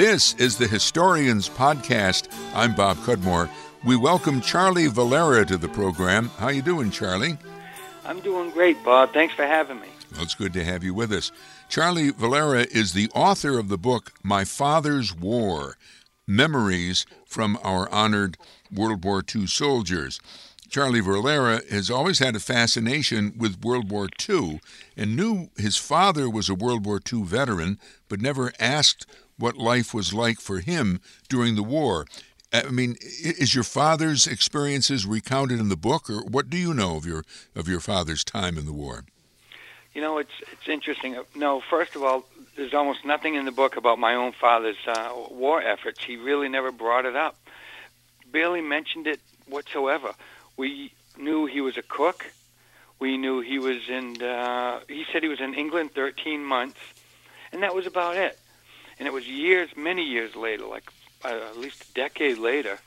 This is the Historians Podcast. I'm Bob Cudmore. We welcome Charley Valera to the program. How you doing, Charley? I'm doing great, Bob. Thanks for having me. Well, it's good to have you with us. Charley Valera is the author of the book My Father's War Memories from Our Honored World War II Soldiers. Charley Valera has always had a fascination with World War II and knew his father was a World War II veteran, but never asked what life was like for him during the war. I mean, is your father's experiences recounted in the book, or what do you know of your of your father's time in the war? You know, it's it's interesting. No, first of all, there's almost nothing in the book about my own father's uh, war efforts. He really never brought it up, barely mentioned it whatsoever. We knew he was a cook. We knew he was in. Uh, he said he was in England 13 months, and that was about it. And it was years, many years later, like uh, at least a decade later,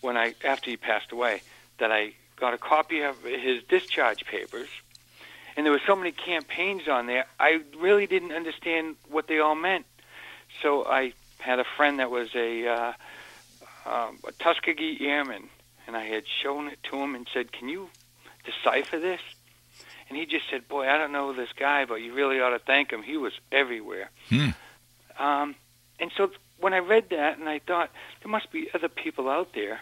when I after he passed away, that I got a copy of his discharge papers. And there were so many campaigns on there, I really didn't understand what they all meant. So I had a friend that was a, uh, uh, a Tuskegee Airman and I had shown it to him and said, "Can you decipher this?" And he just said, "Boy, I don't know this guy, but you really ought to thank him. He was everywhere." Hmm. Um, and so when I read that, and I thought there must be other people out there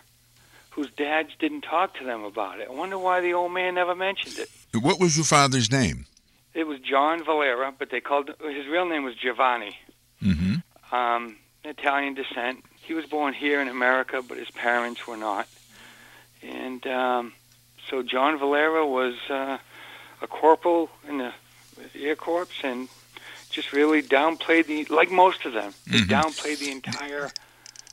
whose dads didn't talk to them about it. I wonder why the old man never mentioned it. What was your father's name? It was John Valera, but they called his real name was Giovanni. Mm-hmm. Um, Italian descent. He was born here in America, but his parents were not. And um, so John Valera was uh, a corporal in the Air Corps and just really downplayed the, like most of them, mm-hmm. downplayed the entire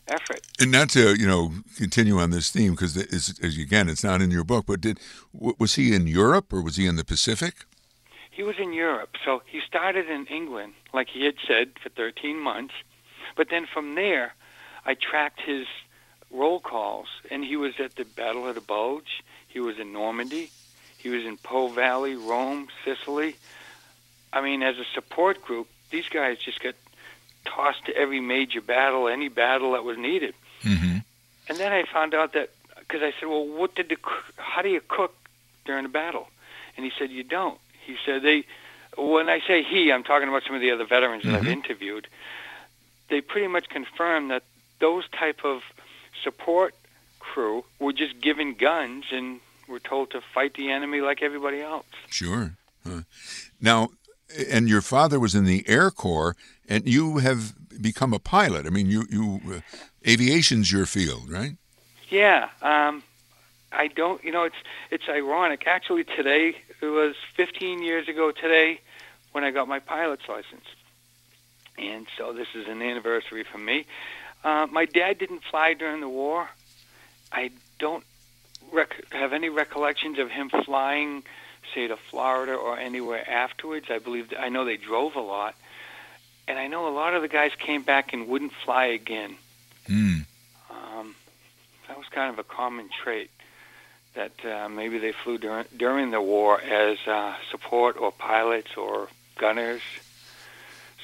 effort. And not to you know continue on this theme because as again it's not in your book, but did was he in Europe or was he in the Pacific? He was in Europe. So he started in England, like he had said, for 13 months. But then from there, I tracked his roll calls, and he was at the Battle of the Bulge. He was in Normandy. He was in Po Valley, Rome, Sicily. I mean, as a support group, these guys just got tossed to every major battle, any battle that was needed. Mm-hmm. And then I found out that because I said, "Well, what did the how do you cook during a battle?" And he said, "You don't." He said they. When I say he, I'm talking about some of the other veterans that mm-hmm. I've interviewed. They pretty much confirmed that those type of support crew were just given guns and were told to fight the enemy like everybody else. Sure. Huh. Now, and your father was in the Air Corps, and you have become a pilot. I mean, you you uh, aviation's your field, right? Yeah. Um, I don't. You know, it's it's ironic. Actually, today it was 15 years ago today when I got my pilot's license, and so this is an anniversary for me. Uh, my dad didn't fly during the war. I don't rec- have any recollections of him flying, say, to Florida or anywhere afterwards. I believe I know they drove a lot, and I know a lot of the guys came back and wouldn't fly again. Mm. Um, that was kind of a common trait that uh, maybe they flew during during the war as uh, support or pilots or gunners.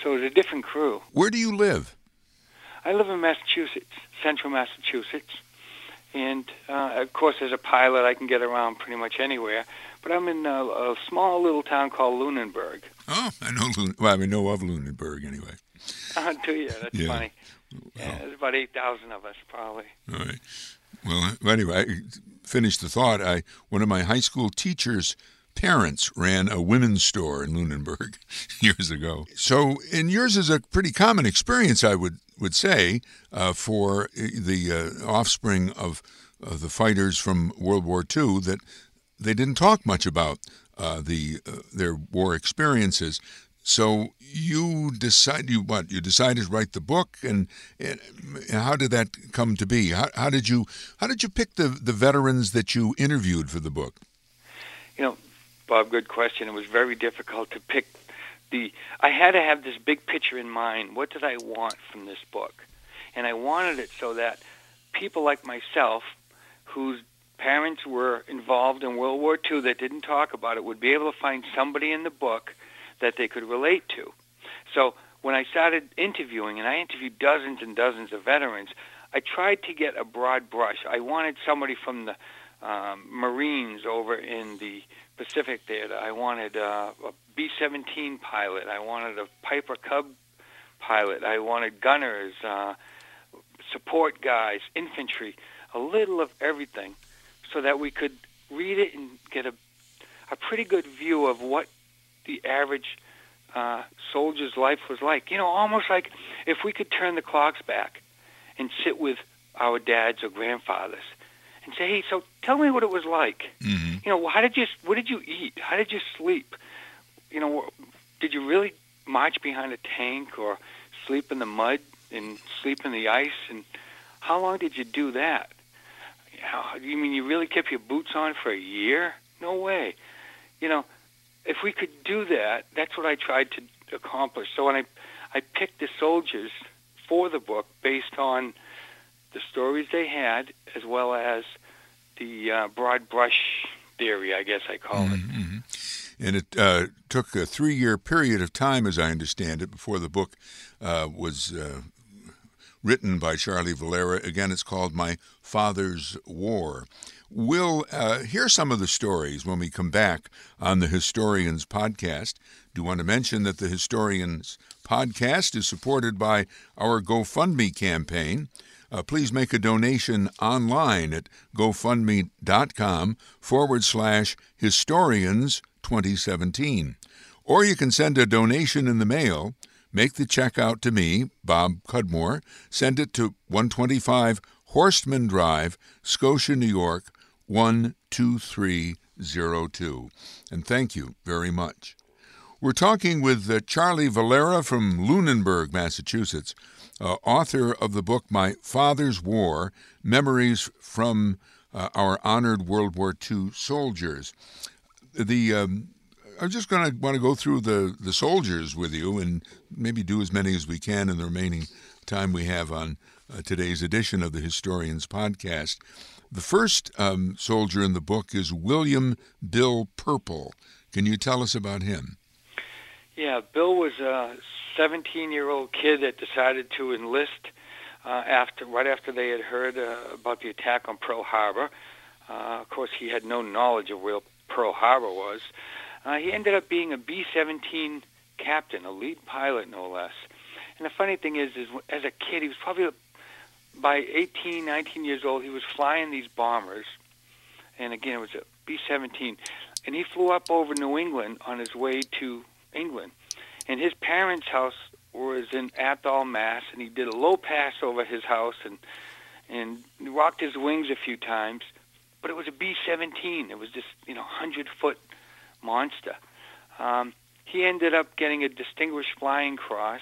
So it was a different crew. Where do you live? I live in Massachusetts, central Massachusetts. And uh, of course, as a pilot, I can get around pretty much anywhere. But I'm in a, a small little town called Lunenburg. Oh, I know. Lun- well, I mean, know of Lunenburg anyway. Uh, do you? That's yeah. funny. Yeah, there's about eight thousand of us, probably. All right. Well, anyway, I finished the thought. I one of my high school teachers' parents ran a women's store in Lunenburg years ago. So, and yours is a pretty common experience, I would would say, uh, for the uh, offspring of uh, the fighters from World War II that they didn't talk much about uh, the uh, their war experiences. So you decide you what you decided to write the book, and, and how did that come to be? How, how did you how did you pick the the veterans that you interviewed for the book? You know, Bob, good question. It was very difficult to pick the I had to have this big picture in mind. What did I want from this book? And I wanted it so that people like myself, whose parents were involved in World War II that didn't talk about it, would be able to find somebody in the book that they could relate to. So when I started interviewing, and I interviewed dozens and dozens of veterans, I tried to get a broad brush. I wanted somebody from the um, Marines over in the Pacific Theater. I wanted uh, a B-17 pilot. I wanted a Piper Cub pilot. I wanted gunners, uh, support guys, infantry, a little of everything, so that we could read it and get a a pretty good view of what the average uh, soldier's life was like. You know, almost like if we could turn the clocks back and sit with our dads or grandfathers and say, "Hey, so tell me what it was like. Mm-hmm. You know, how did you what did you eat? How did you sleep? You know, did you really march behind a tank or sleep in the mud and sleep in the ice? And how long did you do that? How, you mean you really kept your boots on for a year? No way. You know, if we could do that, that's what I tried to accomplish. So when I I picked the soldiers for the book based on the stories they had, as well as the uh, broad brush theory, I guess I call it. Mm-hmm. And it uh, took a three year period of time, as I understand it, before the book uh, was uh, written by Charley Valera. Again, it's called My Father's War. We'll uh, hear some of the stories when we come back on the Historians podcast. Do want to mention that the Historians podcast is supported by our GoFundMe campaign. Uh, please make a donation online at gofundme.com forward slash historians 2017. Or you can send a donation in the mail. Make the check out to me, Bob Cudmore. Send it to 125 Horstman Drive, Scotia, New York 12302. And thank you very much. We're talking with uh, Charley Valera from Lunenburg, Massachusetts, uh, author of the book My Father's War Memories from uh, Our Honored World War II Soldiers. The um, I'm just going to want to go through the, the soldiers with you and maybe do as many as we can in the remaining time we have on uh, today's edition of the Historians Podcast. The first um, soldier in the book is William Bill Purple. Can you tell us about him? Yeah, Bill was a 17-year-old kid that decided to enlist uh, after right after they had heard uh, about the attack on Pearl Harbor. Uh, of course, he had no knowledge of where Pearl Harbor was. Uh, he ended up being a B-17 captain, a lead pilot, no less. And the funny thing is, is as a kid, he was probably by 18, 19 years old. He was flying these bombers, and again, it was a B-17, and he flew up over New England on his way to England. And his parents' house was in Athol, Mass, and he did a low pass over his house and and rocked his wings a few times. But it was a B-17. It was this you know hundred foot monster. Um, he ended up getting a Distinguished Flying Cross.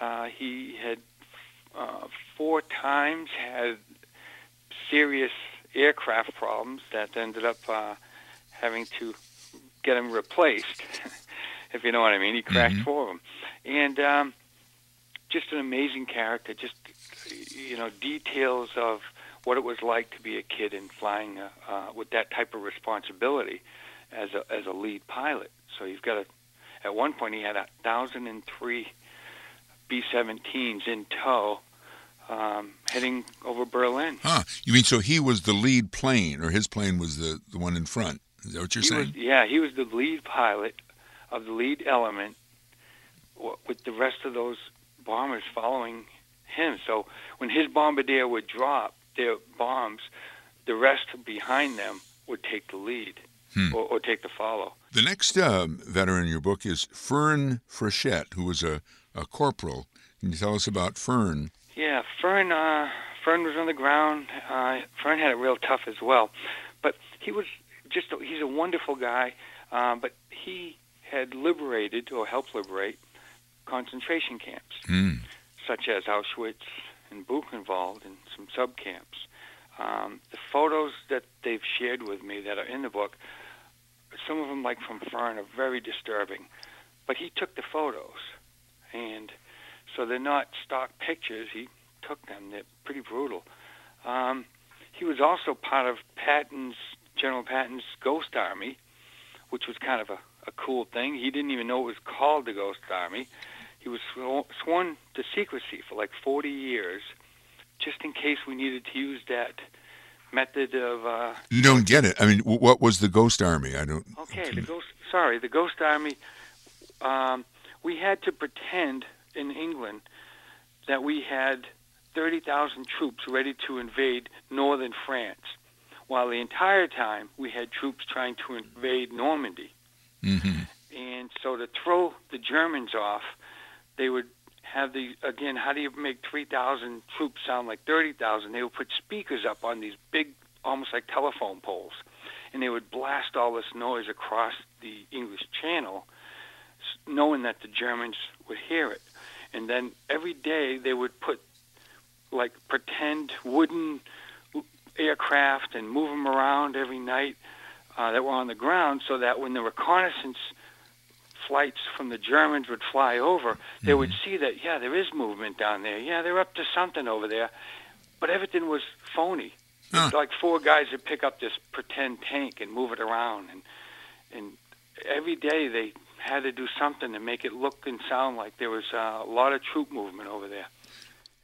Uh, he had uh, four times had serious aircraft problems that ended up uh, having to get him replaced. if you know what I mean. He crashed Mhm. for them. and um, just an amazing character. Just you know, details of what it was like to be a kid and flying uh, uh, with that type of responsibility as a as a lead pilot. So you've got a. At one point, he had a thousand and three B-17s in tow, um, heading over Berlin. Huh. You mean so he was the lead plane, or his plane was the, the one in front? Is that what you're he saying? was, yeah, he was the lead pilot of the lead element, w- with the rest of those bombers following him. So when his bombardier would drop their bombs, the rest behind them would take the lead Hmm. or, or take the follow. The next uh, veteran in your book is Fern Frechette, who was a, a corporal. Can you tell us about Fern? Yeah, Fern. Uh, Fern was on the ground. Uh, Fern had it real tough as well, but he was just. A, he's a wonderful guy. Uh, but he had liberated or helped liberate concentration camps, Hmm. such as Auschwitz and Buchenwald, and some sub camps. Um, the photos that they've shared with me that are in the book, some of them, like from Fern, are very disturbing. But he took the photos, and so they're not stock pictures. He took them. They're pretty brutal. Um, he was also part of Patton's General Patton's Ghost Army, which was kind of a, a cool thing. He didn't even know it was called the Ghost Army. he was sworn to secrecy for like 40 years, just in case we needed to use that method of. Uh, you don't get it. I mean, what was the Ghost Army? I don't. Okay, the Ghost. Sorry, the Ghost Army. Um, we had to pretend in England that we had 30,000 troops ready to invade northern France, while the entire time we had troops trying to invade Normandy. Mm-hmm. And so to throw the Germans off, they would have the again. How do you make 3,000 troops sound like 30,000? They would put speakers up on these big, almost like telephone poles, and they would blast all this noise across the English Channel, knowing that the Germans would hear it. And then every day they would put like pretend wooden aircraft and move them around every night uh, that were on the ground so that when the reconnaissance flights from the Germans would fly over, they mm-hmm. would see that, yeah, there is movement down there. Yeah, they're up to something over there. But everything was phony. Huh. Like four guys would pick up this pretend tank and move it around. And, and every day they had to do something to make it look and sound like there was uh, a lot of troop movement over there.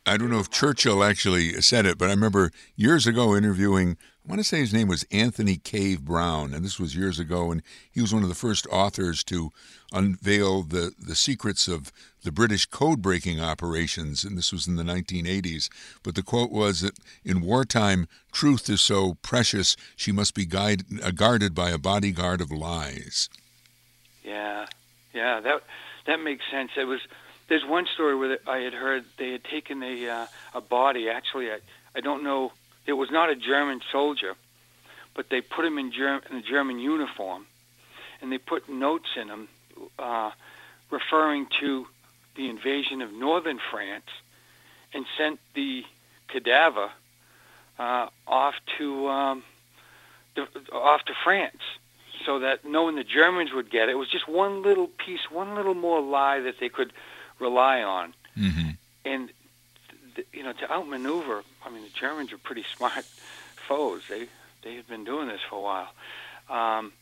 I don't know if Churchill actually said it, but I remember years ago interviewing, I want to say his name was Anthony Cave Brown, and this was years ago, and he was one of the first authors to unveil the, the secrets of the British code breaking operations, and this was in the 1980s. But the quote was that in wartime, truth is so precious, she must be guide, uh, guarded by a bodyguard of lies. Yeah, yeah, that that makes sense. It was there's one story where I had heard they had taken a uh, a body. Actually, I I don't know. It was not a German soldier, but they put him in, Germ- in a German uniform, and they put notes in him uh, referring to the invasion of northern France, and sent the cadaver uh, off to um, the, off to France so that knowing the Germans would get it, it was just one little piece, one little more lie that they could rely on. Mm-hmm. And th- you know, to outmaneuver, I mean, the Germans are pretty smart foes. They they had been doing this for a while. Um,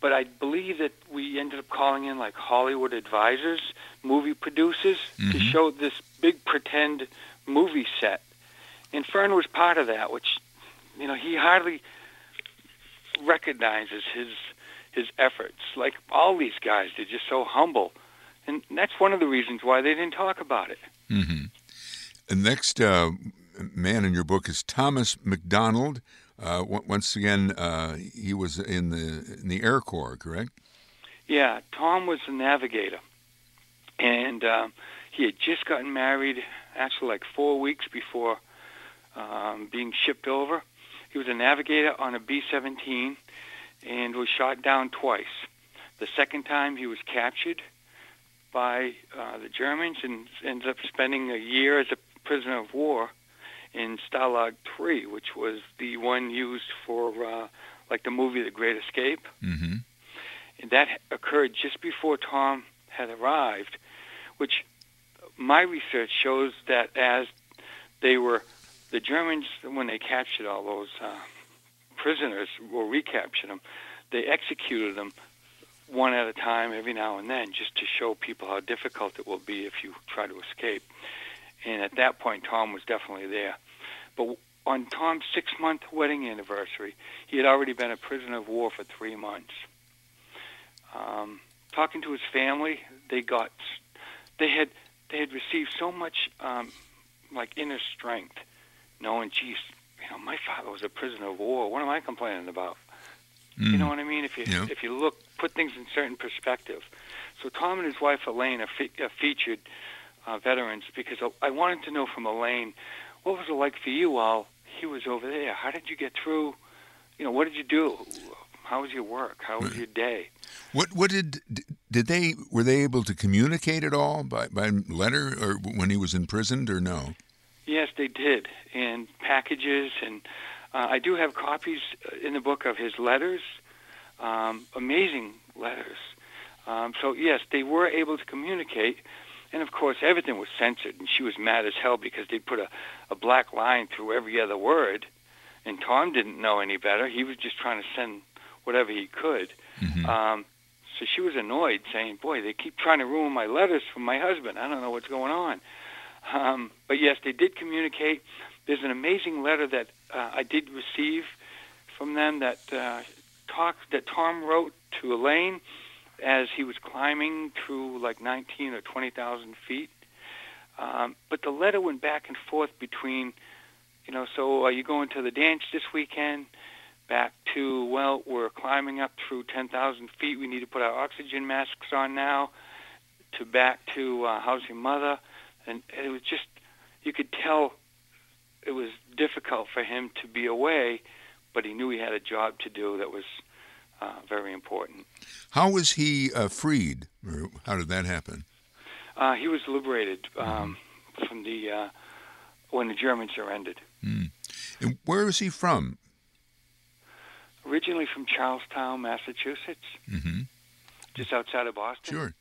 but I believe that we ended up calling in like Hollywood advisors, movie producers, mm-hmm. to show this big pretend movie set. And Fern was part of that, which, you know, he hardly recognizes his his efforts. Like all these guys, they're just so humble and that's one of the reasons why they didn't talk about it. Mm-hmm. The next uh, man in your book is Thomas McDonald. Uh, once again, uh, he was in the in the Air Corps, correct? Yeah, Tom was a navigator, and uh, he had just gotten married, actually like four weeks before um, being shipped over. He was a navigator on a B-17 and was shot down twice. The second time he was captured by uh, the Germans and ends up spending a year as a prisoner of war in Stalag 3, which was the one used for uh, like the movie The Great Escape. Mm-hmm. And that occurred just before Tom had arrived, which my research shows that as they were, the Germans, when they captured all those uh, prisoners or recaptured them, they executed them one at a time every now and then just to show people how difficult it will be if you try to escape. And at that point, Tom was definitely there. But on Tom's six month wedding anniversary, he had already been a prisoner of war for three months. Um, talking to his family, they got, they had, they had received so much um, like inner strength, knowing, geez, you know, my father was a prisoner of war. What am I complaining about? Mm. You know what I mean? If you yeah. if you look, put things in certain perspective. So Tom and his wife Elaine are, fe- are featured uh, veterans because I wanted to know from Elaine what was it like for you while he was over there. How did you get through? You know, what did you do? How was your work? How was your day? What what did did they were they able to communicate at all by by letter or when he was imprisoned or no? Yes, they did, and packages and uh, I do have copies in the book of his letters, um, amazing letters. Um, so yes, they were able to communicate, and of course everything was censored, and she was mad as hell because they put a, a black line through every other word, and Tom didn't know any better. He was just trying to send whatever he could. Mm-hmm. Um, So she was annoyed, saying, "Boy, they keep trying to ruin my letters from my husband. I don't know what's going on." Um, but yes, they did communicate. There's an amazing letter that uh, I did receive from them that uh, talk that Tom wrote to Elaine as he was climbing through like 19 or 20,000 feet. Um, but the letter went back and forth between, you know, so are you going to the dance this weekend? Back to, well, we're climbing up through 10,000 feet. We need to put our oxygen masks on now. To back to uh, how's your mother? And it was just, you could tell it was difficult for him to be away, but he knew he had a job to do that was uh, very important. How was he uh, freed? Or how did that happen? Uh, he was liberated um, mm-hmm. from the uh, when the Germans surrendered. Mm. And where was he from? Originally from Charlestown, Massachusetts, mm-hmm. just outside of Boston. Sure.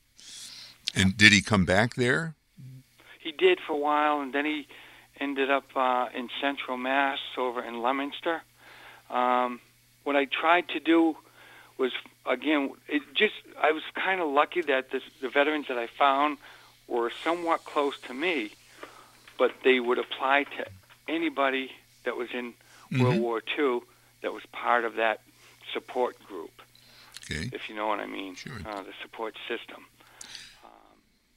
And did he come back there? He did for a while, and then he ended up uh, in Central Mass over in Leominster. Um, what I tried to do was again, it just I was kind of lucky that this, the veterans that I found were somewhat close to me, but they would apply to anybody that was in mm-hmm. World War II that was part of that support group. Okay. If you know what I mean, sure. uh, the support system. Um,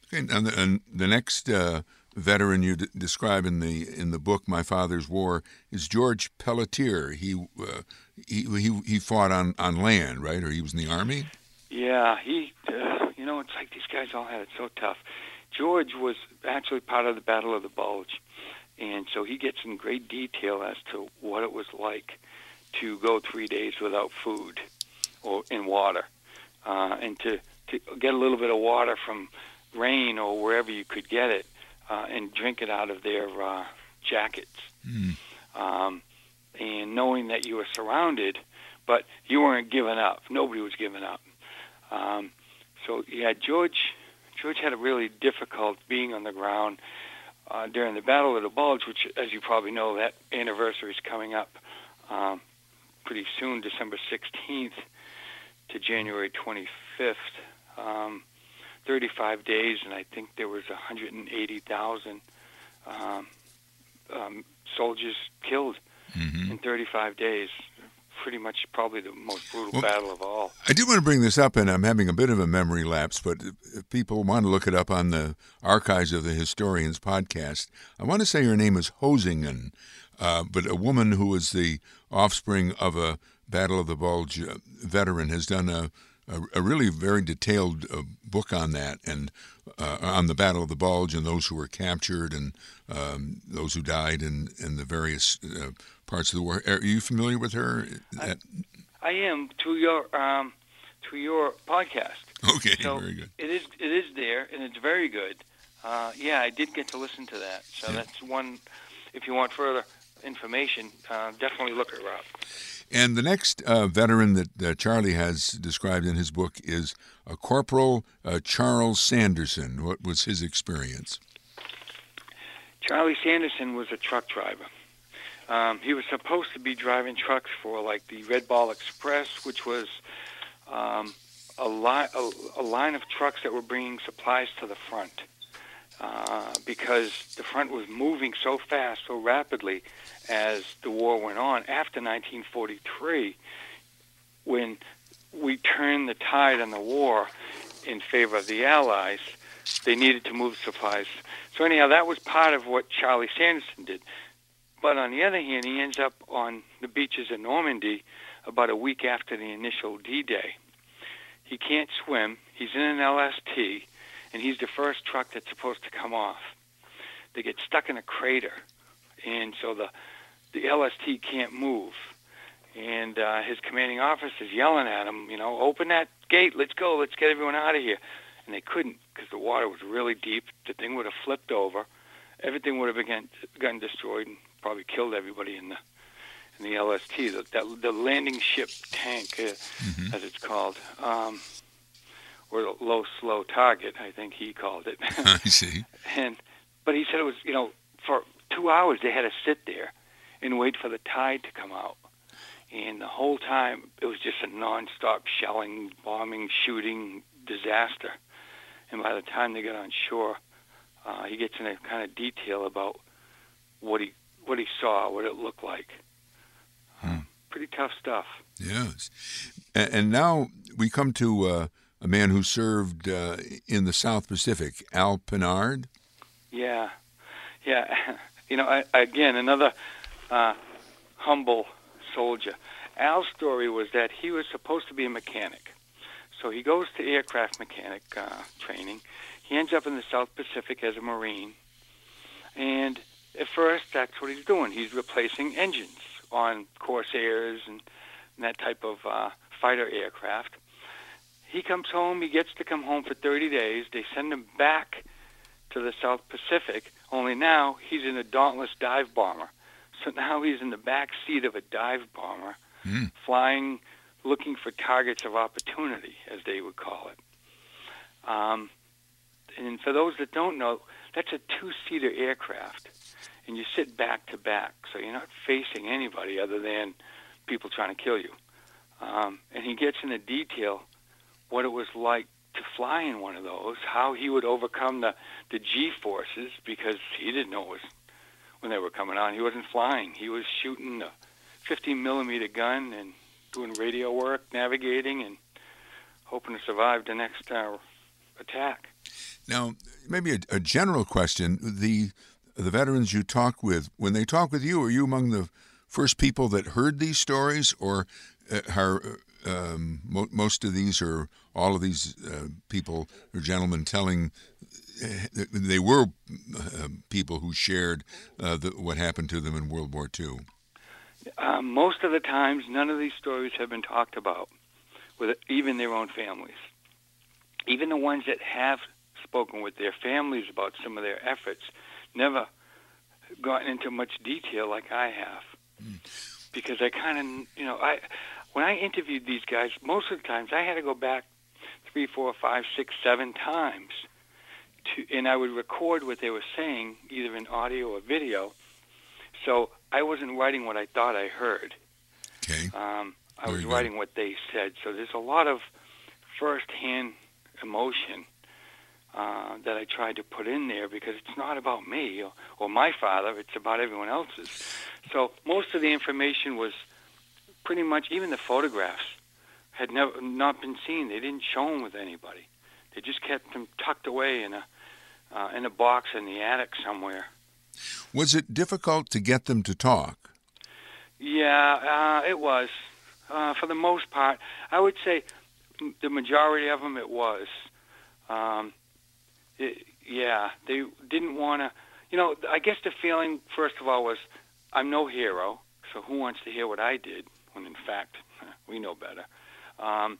okay, and the, and the next uh, veteran you d- describe in the in the book My Father's War is George Pelletier. He uh, he, he he fought on on land, right? Or he was in the army. Yeah, he. Uh, you know, it's like these guys all had it so tough. George was actually part of the Battle of the Bulge, and so he gets in great detail as to what it was like to go three days without food or in water, uh, and to to get a little bit of water from rain or wherever you could get it, uh, and drink it out of their uh, jackets. Mm. Um, and knowing that you were surrounded, but you weren't giving up. Nobody was giving up. Um, so yeah, George George had a really difficult being on the ground uh, during the Battle of the Bulge, which, as you probably know, that anniversary is coming up um, pretty soon, December 16th to January 25th. Um, 35 days, and I think there was 180,000 um, um, soldiers killed mm-hmm. in 35 days. Pretty much, probably the most brutal well, battle of all. I do want to bring this up, and I'm having a bit of a memory lapse, but if people want to look it up on the archives of the Historians podcast, I want to say her name is Hosingen, uh, but a woman who was the offspring of a Battle of the Bulge veteran has done a a, a really very detailed uh, book on that and uh, on the Battle of the Bulge and those who were captured and um, those who died in, in the various uh, parts of the war. Are you familiar with her? I, I am to your um, to your podcast. Okay, so very good. It is it is there and it's very good. Uh, yeah, I did get to listen to that. So yeah. that's one. If you want further information, uh, definitely look her up. And the next uh, veteran that uh, Charley has described in his book is a Corporal uh, Charles Sanderson. What was his experience? Charlie Sanderson was a truck driver. Um, he was supposed to be driving trucks for like the Red Ball Express, which was um, a, li- a, a line of trucks that were bringing supplies to the front. Uh, because the front was moving so fast, so rapidly, as the war went on after 1943, when we turned the tide on the war in favor of the Allies, they needed to move supplies. So anyhow, that was part of what Charlie Sanderson did. But on the other hand, he ends up on the beaches of Normandy about a week after the initial D-Day. He can't swim. He's in an LST, and he's the first truck that's supposed to come off. They get stuck in a crater, and so the the LST can't move. And uh, his commanding officer's yelling at him, you know, open that gate, let's go, let's get everyone out of here. And they couldn't because the water was really deep. The thing would have flipped over. Everything would have begun, gotten destroyed and probably killed everybody in the in the LST, the, that, the landing ship tank, uh, mm-hmm. as it's called, um, or low slow target, I think he called it. I see. And but he said it was, you know, for two hours they had to sit there and wait for the tide to come out. and the whole time it was just a nonstop shelling, bombing, shooting disaster. And by the time they got on shore, uh, he gets into kind of detail about what he what he saw, what it looked like. Hmm. Pretty tough stuff. Yes, and, and now we come to uh, a man who served uh, in the South Pacific, Al Pinard. Yeah, yeah. You know, I, again, another uh, humble soldier. Al's story was that he was supposed to be a mechanic. So he goes to aircraft mechanic uh, training. He ends up in the South Pacific as a Marine. And at first, that's what he's doing. He's replacing engines on Corsairs and, and that type of uh, fighter aircraft. He comes home. He gets to come home for 30 days. They send him back to the South Pacific, only now he's in a Dauntless dive bomber. So now he's in the back seat of a dive bomber, mm. flying, looking for targets of opportunity, as they would call it. Um, and for those that don't know, that's a two-seater aircraft, and you sit back to back, so you're not facing anybody other than people trying to kill you. Um, and he gets into detail what it was like to fly in one of those, how he would overcome the the G forces because he didn't know it was when they were coming on. He wasn't flying. He was shooting a 15 millimeter gun and doing radio work, navigating, and hoping to survive the next uh, attack. Now, maybe a, a, general question: the the veterans you talk with, when they talk with you, are you among the first people that heard these stories, or uh, are um, mo- most of these or all of these uh, people or gentlemen telling uh, they were uh, people who shared uh, the, what happened to them in World War II. Uh, most of the times, none of these stories have been talked about with even their own families. Even the ones that have spoken with their families about some of their efforts never gotten into much detail like I have. Mm. Because I kind of, you know, I when I interviewed these guys, most of the times I had to go back three, four, five, six, seven times to, and I would record what they were saying, either in audio or video. So I wasn't writing what I thought I heard. Okay. Um, I was writing what they said. So there's a lot of first-hand emotion uh, that I tried to put in there because it's not about me or, or my father. It's about everyone else's. So most of the information was pretty much even the photographs had never not been seen. They didn't show them with anybody. They just kept them tucked away in a uh, in a box in the attic somewhere. Was it difficult to get them to talk? Yeah, uh, it was. Uh, for the most part, I would say the majority of them it was. Um, it, yeah, they didn't want to. You know, I guess the feeling, first of all, was I'm no hero, so who wants to hear what I did? When in fact we know better. Um,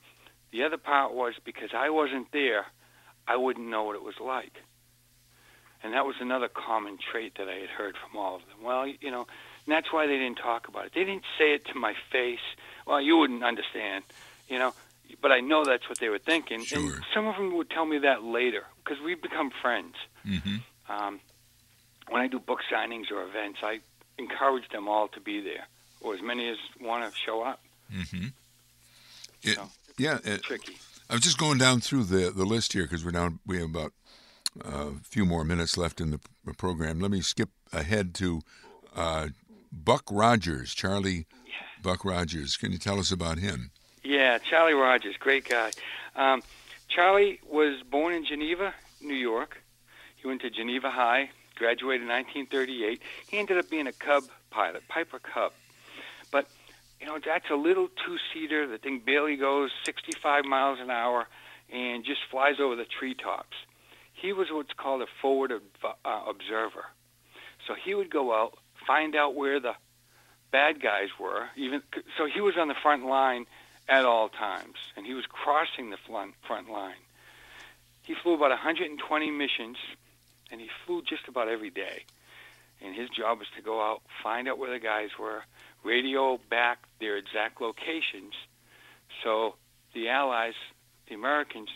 the other part was because I wasn't there, I wouldn't know what it was like. And that was another common trait that I had heard from all of them. Well, you know, and that's why they didn't talk about it. They didn't say it to my face. Well, you wouldn't understand, you know, but I know that's what they were thinking. Sure. And some of them would tell me that later because we've become friends. Mm-hmm. Um, when I do book signings or events, I encourage them all to be there or as many as want to show up. Mm-hmm. It, so, yeah, it, tricky. I was just going down through the the list here because we're down. We have about uh, a few more minutes left in the program. Let me skip ahead to uh, Buck Rogers, Charlie yeah. Buck Rogers. Can you tell us about him? Yeah, Charlie Rogers, great guy. Um, Charlie was born in Geneva, New York. He went to Geneva High, graduated in 1938. He ended up being a Cub pilot, Piper Cub. You know that's a little two-seater. The thing barely goes 65 miles an hour and just flies over the treetops. He was what's called a forward uh, observer. So he would go out, find out where the bad guys were. Even so, he was on the front line at all times, and he was crossing the front line. He flew about 120 missions, and he flew just about every day. And his job was to go out, find out where the guys were, radio back their exact locations so the Allies, the Americans,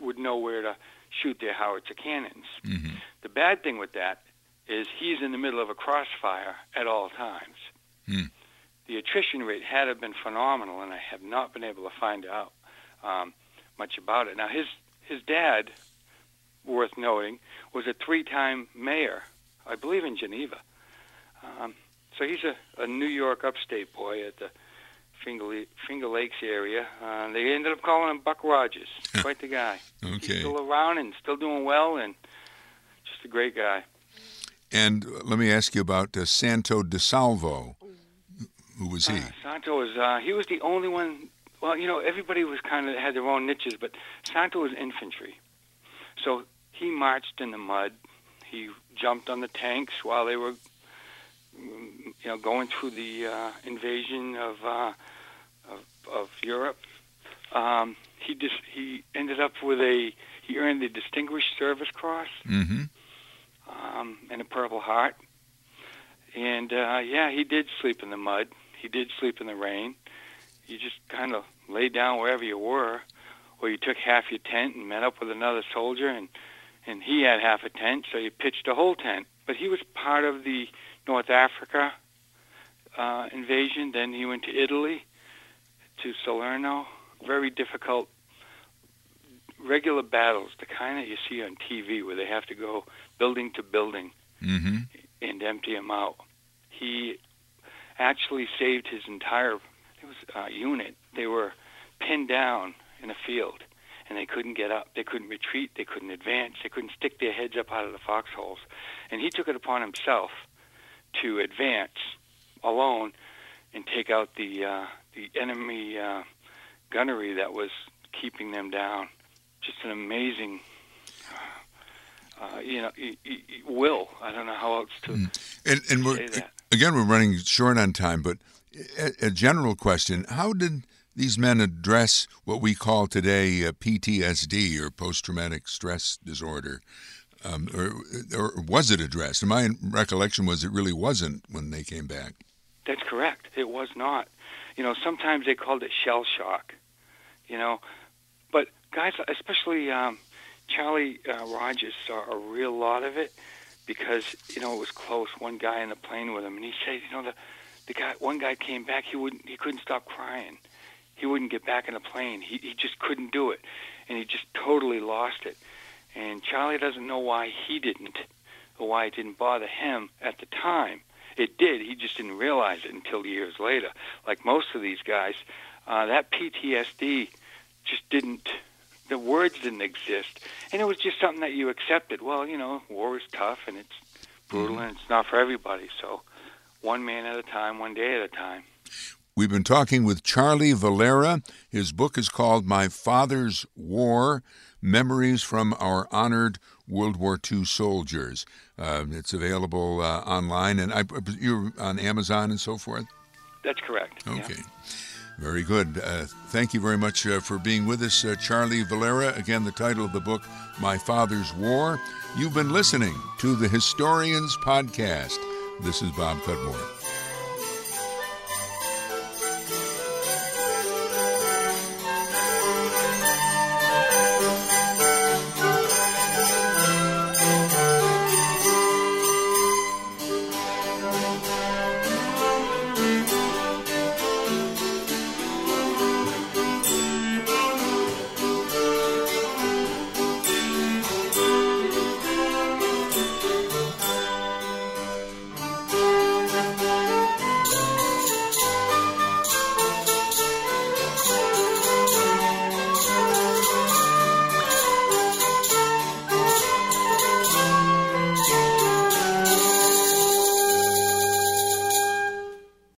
would know where to shoot their howitzer cannons. Mm-hmm. The bad thing with that is he's in the middle of a crossfire at all times. Mm. the attrition rate had have been phenomenal, and I have not been able to find out um, much about it. Now, his his dad, worth noting, was a three-time mayor, I believe, in Geneva. Um, so he's a, a New York upstate boy at the Finger, Finger Lakes area. Uh, they ended up calling him Buck Rogers. Quite the guy. Okay. He's still around and still doing well, and just a great guy. And let me ask you about uh, Santo de Salvo. Who was he? Uh, Santo was uh, he was the only one. Well, you know, everybody was kind of had their own niches, but Santo was infantry. So he marched in the mud. He jumped on the tanks while they were, you know, going through the uh, invasion of, uh, of of Europe. Um, he just he ended up with a he earned the Distinguished Service Cross Mm-hmm. um, and a Purple Heart. And uh, yeah, he did sleep in the mud. He did sleep in the rain. You just kind of lay down wherever you were, or you took half your tent and met up with another soldier, and and he had half a tent, so he pitched a whole tent. But he was part of the North Africa uh, invasion. Then he went to Italy, to Salerno. Very difficult, regular battles, the kind that you see on TV, where they have to go building to building Mm-hmm. and empty him out. He actually saved his entire it was, uh, unit. They were pinned down in a field, and they couldn't get up. They couldn't retreat. They couldn't advance. They couldn't stick their heads up out of the foxholes. And he took it upon himself to advance alone and take out the uh, the enemy uh, gunnery that was keeping them down. Just an amazing, uh, you know, will. I don't know how else to And and say we're that. again we're running short on time, but a, a general question: How did these men address what we call today uh, PTSD or post-traumatic stress disorder? Um, or, or was it addressed? And my recollection was it really wasn't when they came back. That's correct. It was not. You know, sometimes they called it shell shock. You know, but guys, especially um, Charlie uh, Rogers, saw a real lot of it because you know it was close. One guy in the plane with him, and he said, you know, the the guy, one guy came back. He wouldn't. He couldn't stop crying. He wouldn't get back in the plane. He he just couldn't do it, and he just totally lost it. And Charlie doesn't know why he didn't, or why it didn't bother him at the time. It did. He just didn't realize it until years later. Like most of these guys, uh, that PTSD just didn't. The words didn't exist, and it was just something that you accepted. Well, you know, war is tough and it's brutal, and it's not for everybody. So, one man at a time, one day at a time. We've been talking with Charley Valera. His book is called My Father's War Memories from Our Honored World War II Soldiers. Uh, it's available uh, online, and I, you're on Amazon and so forth? That's correct. yeah. Okay. Very good. Uh, thank you very much uh, for being with us, uh, Charley Valera. Again, the title of the book, My Father's War. You've been listening to the Historians Podcast. This is Bob Cudmore.